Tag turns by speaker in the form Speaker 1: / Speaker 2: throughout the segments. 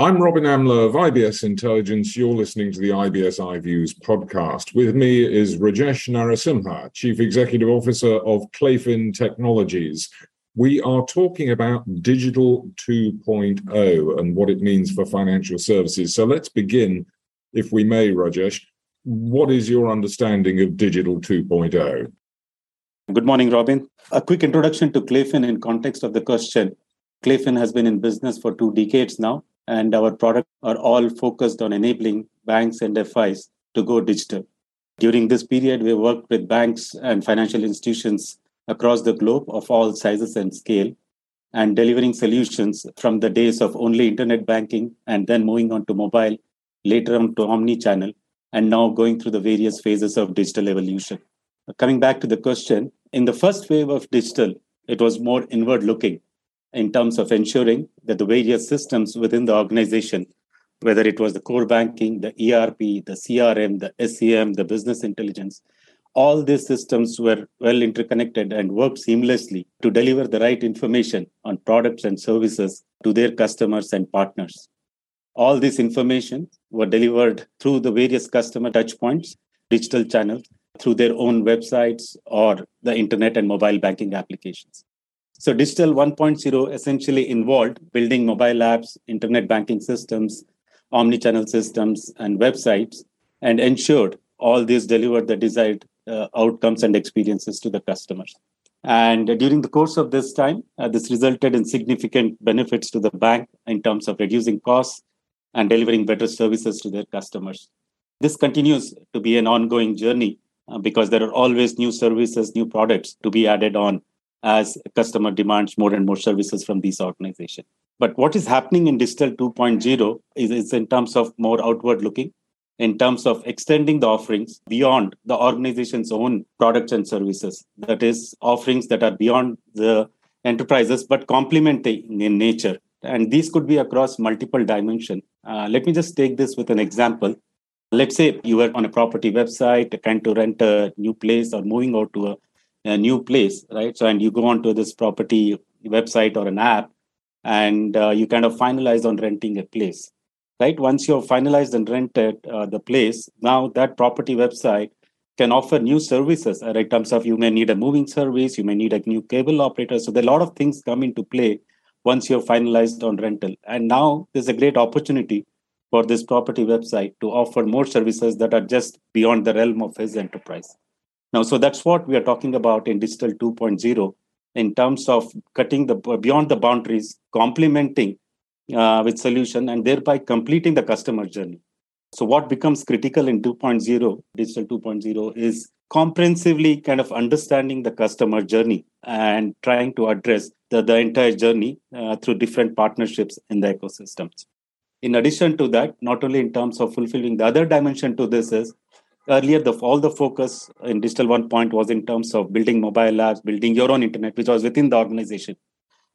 Speaker 1: I'm Robin Amlôt of IBS Intelligence. You're listening to the IBS iViews podcast. With me is Rajesh Narasimha, Chief Executive Officer of Clayfin Technologies. We are talking about Digital 2.0 and what it means for financial services. So let's begin, if we may, Rajesh. What is your understanding of Digital 2.0?
Speaker 2: Good morning, Robin. A quick introduction to Clayfin in context of the question. Clayfin has been in business for two decades now and our products are all focused on enabling banks and FIs to go digital. During this period, we worked with banks and financial institutions across the globe of all sizes and scale and delivering solutions from the days of only internet banking and then moving on to mobile, later on to omni-channel, and now going through the various phases of digital evolution. Coming back to the question, in the first wave of digital, it was more inward looking in terms of ensuring that the various systems within the organization, whether it was the core banking, the ERP, the CRM, the SCM, the business intelligence, all these systems were well interconnected and worked seamlessly to deliver the right information on products and services to their customers and partners. All this information were delivered through the various customer touchpoints, digital channels, through their own websites or the internet and mobile banking applications. So Digital 1.0 essentially involved building mobile apps, internet banking systems, omni-channel systems, and websites, and ensured all these delivered the desired uh, outcomes and experiences to the customers. And uh, during the course of this time, uh, this resulted in significant benefits to the bank in terms of reducing costs and delivering better services to their customers. This continues to be an ongoing journey uh, because there are always new services, new products to be added on as customer demands more and more services from these organizations. But what is happening in Digital 2.0 is, is in terms of more outward looking, in terms of extending the offerings beyond the organization's own products and services. That is, offerings that are beyond the enterprises but complementing in nature. And these could be across multiple dimensions. Uh, let me just take this with an example. Let's say you were on a property website, trying to rent a new place or moving out to a a new place, right? So, and you go onto this property website or an app, and uh, you kind of finalize on renting a place, right? Once you've finalized and rented uh, the place, now that property website can offer new services uh, in terms of you may need a moving service, you may need a new cable operator. So, there are a lot of things come into play once you've finalized on rental. And now there's a great opportunity for this property website to offer more services that are just beyond the realm of his enterprise. Now, so that's what we are talking about in Digital 2.0 in terms of cutting the beyond the boundaries, complementing uh, with solution, and thereby completing the customer journey. So, what becomes critical in 2.0, Digital 2.0, is comprehensively kind of understanding the customer journey and trying to address the, the entire journey uh, through different partnerships in the ecosystems. In addition to that, not only in terms of fulfilling the other dimension to this is earlier the all the focus in digital one point was in terms of building mobile apps building your own internet which was within the organization.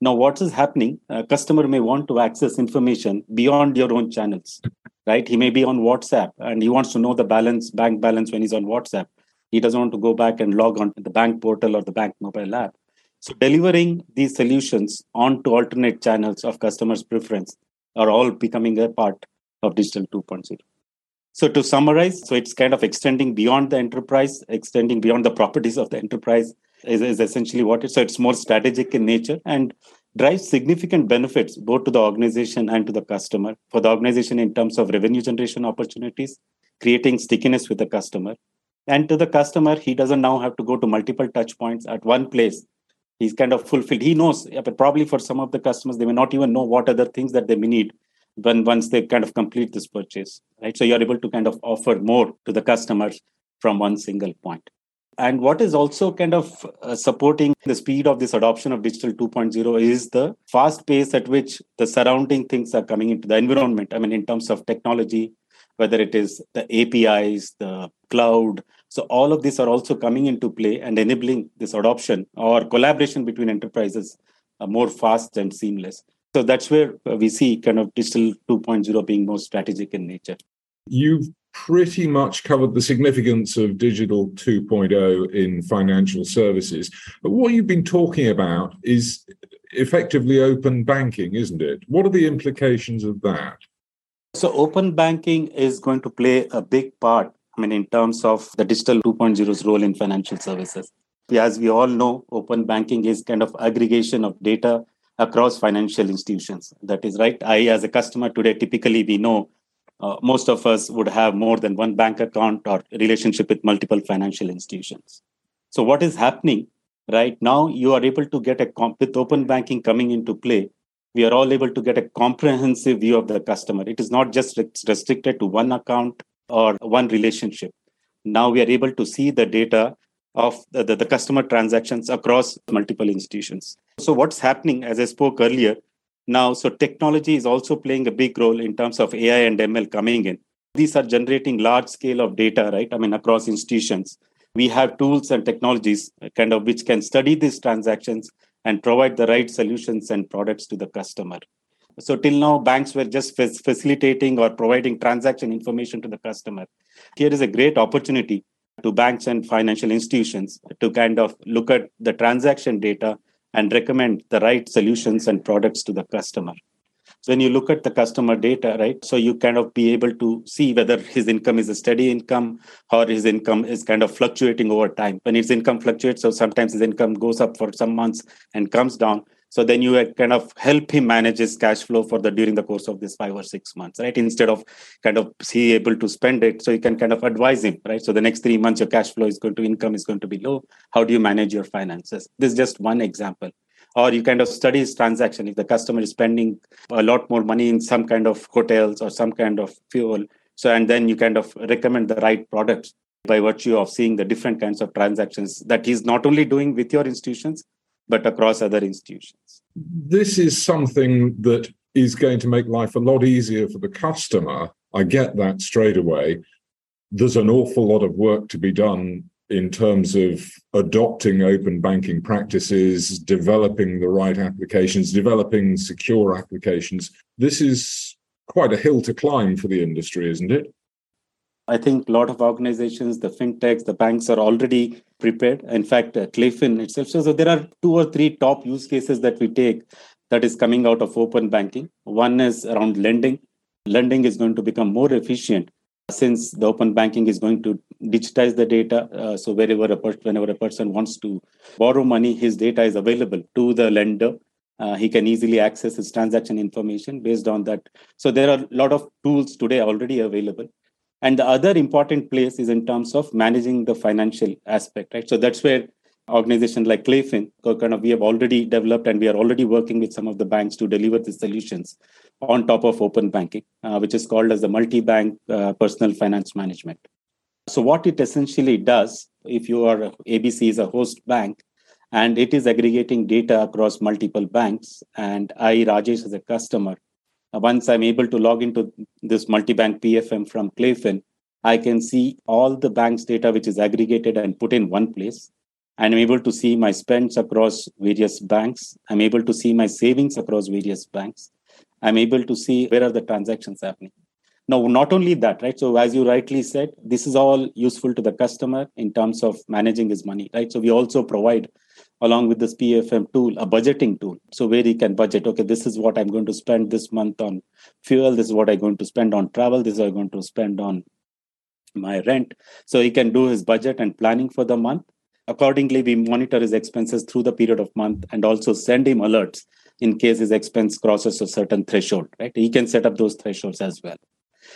Speaker 2: Now what is happening a customer may want to access information beyond your own channels right? He may be on whatsapp and he wants to know the balance bank balance when he's on whatsapp. He doesn't want to go back and log on to the bank portal or the bank mobile app. So delivering these solutions onto alternate channels of customers preference are all becoming a part of digital 2.0 so to summarize, so it's kind of extending beyond the enterprise, extending beyond the properties of the enterprise is, is essentially what it. So it's more strategic in nature and drives significant benefits both to the organization and to the customer. For the organization in terms of revenue generation opportunities, creating stickiness with the customer. And to the customer, he doesn't now have to go to multiple touch points at one place. He's kind of fulfilled. He knows, but probably for some of the customers, they may not even know what other things that they may need when once they kind of complete this purchase right? So you're able to kind of offer more to the customers from one single point. And what is also kind of uh, supporting the speed of this adoption of digital 2.0 is the fast pace at which the surrounding things are coming into the environment. I mean in terms of technology whether it is the apis the cloud. So all of these are also coming into play and enabling this adoption or collaboration between enterprises uh, more fast and seamless so that's where we see kind of digital 2.0 being more strategic in nature.
Speaker 1: You've pretty much covered the significance of digital 2.0 in financial services. But what you've been talking about is effectively open banking, isn't it? What are the implications of that?
Speaker 2: So open banking is going to play a big part, I mean, in terms of the digital 2.0's role in financial services. As we all know, open banking is kind of aggregation of data across financial institutions. That is right. I, as a customer today, typically we know uh, most of us would have more than one bank account or relationship with multiple financial institutions. So what is happening right now? You are able to get a comp- with open banking coming into play. We are all able to get a comprehensive view of the customer. It is not just restricted to one account or one relationship. Now we are able to see the data of the, the, the customer transactions across multiple institutions. So what's happening, as I spoke earlier, now, so technology is also playing a big role in terms of AI and ML coming in. These are generating large scale of data, right? I mean, across institutions. We have tools and technologies kind of which can study these transactions and provide the right solutions and products to the customer. So till now, banks were just facilitating or providing transaction information to the customer. Here is a great opportunity to banks and financial institutions to kind of look at the transaction data and recommend the right solutions and products to the customer. So when you look at the customer data, right, so you kind of be able to see whether his income is a steady income or his income is kind of fluctuating over time. When his income fluctuates, so sometimes his income goes up for some months and comes down. So then you kind of help him manage his cash flow for the during the course of this five or six months, right? Instead of kind of he able to spend it, so you can kind of advise him, right? So the next three months your cash flow is going to income is going to be low. How do you manage your finances? This is just one example. Or you kind of study his transaction. If the customer is spending a lot more money in some kind of hotels or some kind of fuel, so and then you kind of recommend the right products by virtue of seeing the different kinds of transactions that he's not only doing with your institutions but across other institutions.
Speaker 1: This is something that is going to make life a lot easier for the customer. I get that straight away. There's an awful lot of work to be done in terms of adopting open banking practices, developing the right applications, developing secure applications. This is quite a hill to climb for the industry, isn't it?
Speaker 2: I think a lot of organizations, the fintechs, the banks are already prepared. In fact, uh, Clayfin itself. So, so there are two or three top use cases that we take that is coming out of open banking. One is around lending. Lending is going to become more efficient since the open banking is going to digitize the data. Uh, so wherever a per- whenever a person wants to borrow money, his data is available to the lender. Uh, he can easily access his transaction information based on that. So there are a lot of tools today already available and the other important place is in terms of managing the financial aspect right? So that's where organizations like clayfin kind of we have already developed and we are already working with some of the banks to deliver the solutions on top of open banking uh, which is called as the multi-bank uh, personal finance management. So what it essentially does if you are abc is a host bank and it is aggregating data across multiple banks and i rajesh as a customer Uh, once I'm able to log into this multi-bank PFM from Clayfin, I can see all the bank's data which is aggregated and put in one place. And I'm able to see my spends across various banks. I'm able to see my savings across various banks. I'm able to see where are the transactions happening. Now, not only that, right? So, as you rightly said, this is all useful to the customer in terms of managing his money, right? So, we also provide along with this PFM tool, a budgeting tool. So where he can budget, okay, this is what I'm going to spend this month on fuel, this is what I'm going to spend on travel, this is I'm going to spend on my rent. So he can do his budget and planning for the month. Accordingly, we monitor his expenses through the period of month and also send him alerts in case his expense crosses a certain threshold, right? He can set up those thresholds as well.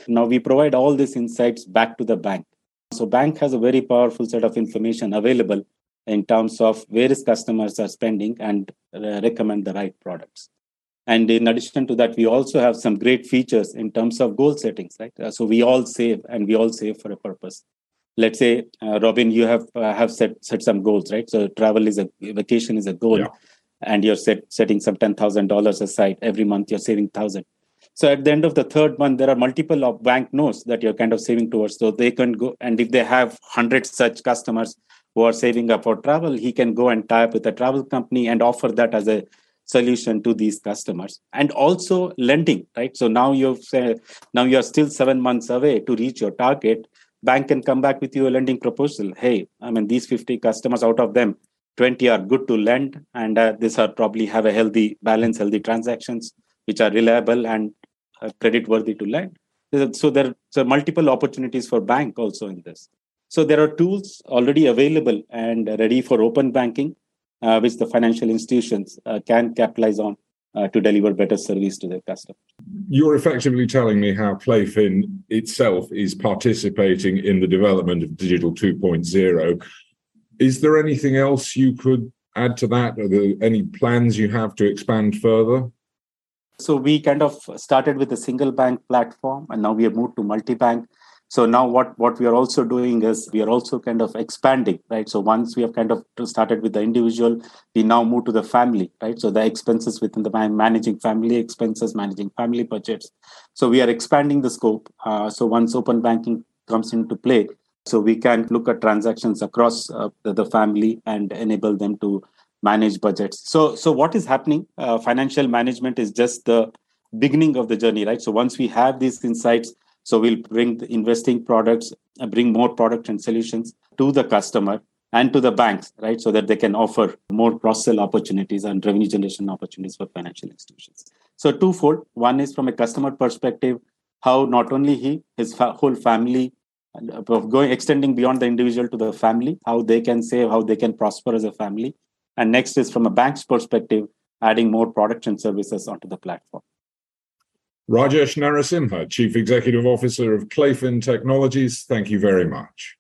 Speaker 2: Now we provide all these insights back to the bank. So bank has a very powerful set of information available in terms of where his customers are spending and uh, recommend the right products. And in addition to that, we also have some great features in terms of goal settings, right? Uh, so we all save and we all save for a purpose. Let's say, uh, Robin, you have uh, have set set some goals, right? So travel is a vacation is a goal, yeah. and you're set, setting some ten thousand dollars aside every month. You're saving thousand. So at the end of the third month, there are multiple of bank notes that you're kind of saving towards. So they can go, and if they have hundred such customers, who are saving up for travel, he can go and tie up with a travel company and offer that as a solution to these customers. And also lending right? So now you've said now you're still seven months away to reach your target. Bank can come back with you a lending proposal. Hey i mean these 50 customers out of them 20 are good to lend and uh, these are probably have a healthy balance healthy transactions which are reliable and uh, credit worthy to lend. So there are multiple opportunities for bank also in this. So there are tools already available and ready for open banking, uh, which the financial institutions uh, can capitalize on uh, to deliver better service to their customers.
Speaker 1: You're effectively telling me how Clayfin itself is participating in the development of Digital 2.0. Is there anything else you could add to that? Are there any plans you have to expand further?
Speaker 2: So we kind of started with a single bank platform, and now we have moved to multi-bank. So now what what we are also doing is we are also kind of expanding, right? So once we have kind of started with the individual, we now move to the family, right? So the expenses within the managing family expenses, managing family budgets. So we are expanding the scope. Uh, so once open banking comes into play, so we can look at transactions across uh, the, the family and enable them to manage budgets. So, so what is happening? Uh, financial management is just the beginning of the journey, right? So once we have these insights, so we'll bring the investing products, uh, bring more products and solutions to the customer and to the banks, right? So that they can offer more cross-sell opportunities and revenue generation opportunities for financial institutions. So twofold. One is from a customer perspective, how not only he, his fa- whole family, uh, going extending beyond the individual to the family, how they can save, how they can prosper as a family, and next is from a bank's perspective, adding more products and services onto the platform.
Speaker 1: Rajesh Narasimha, Chief Executive Officer of Clayfin Technologies, thank you very much.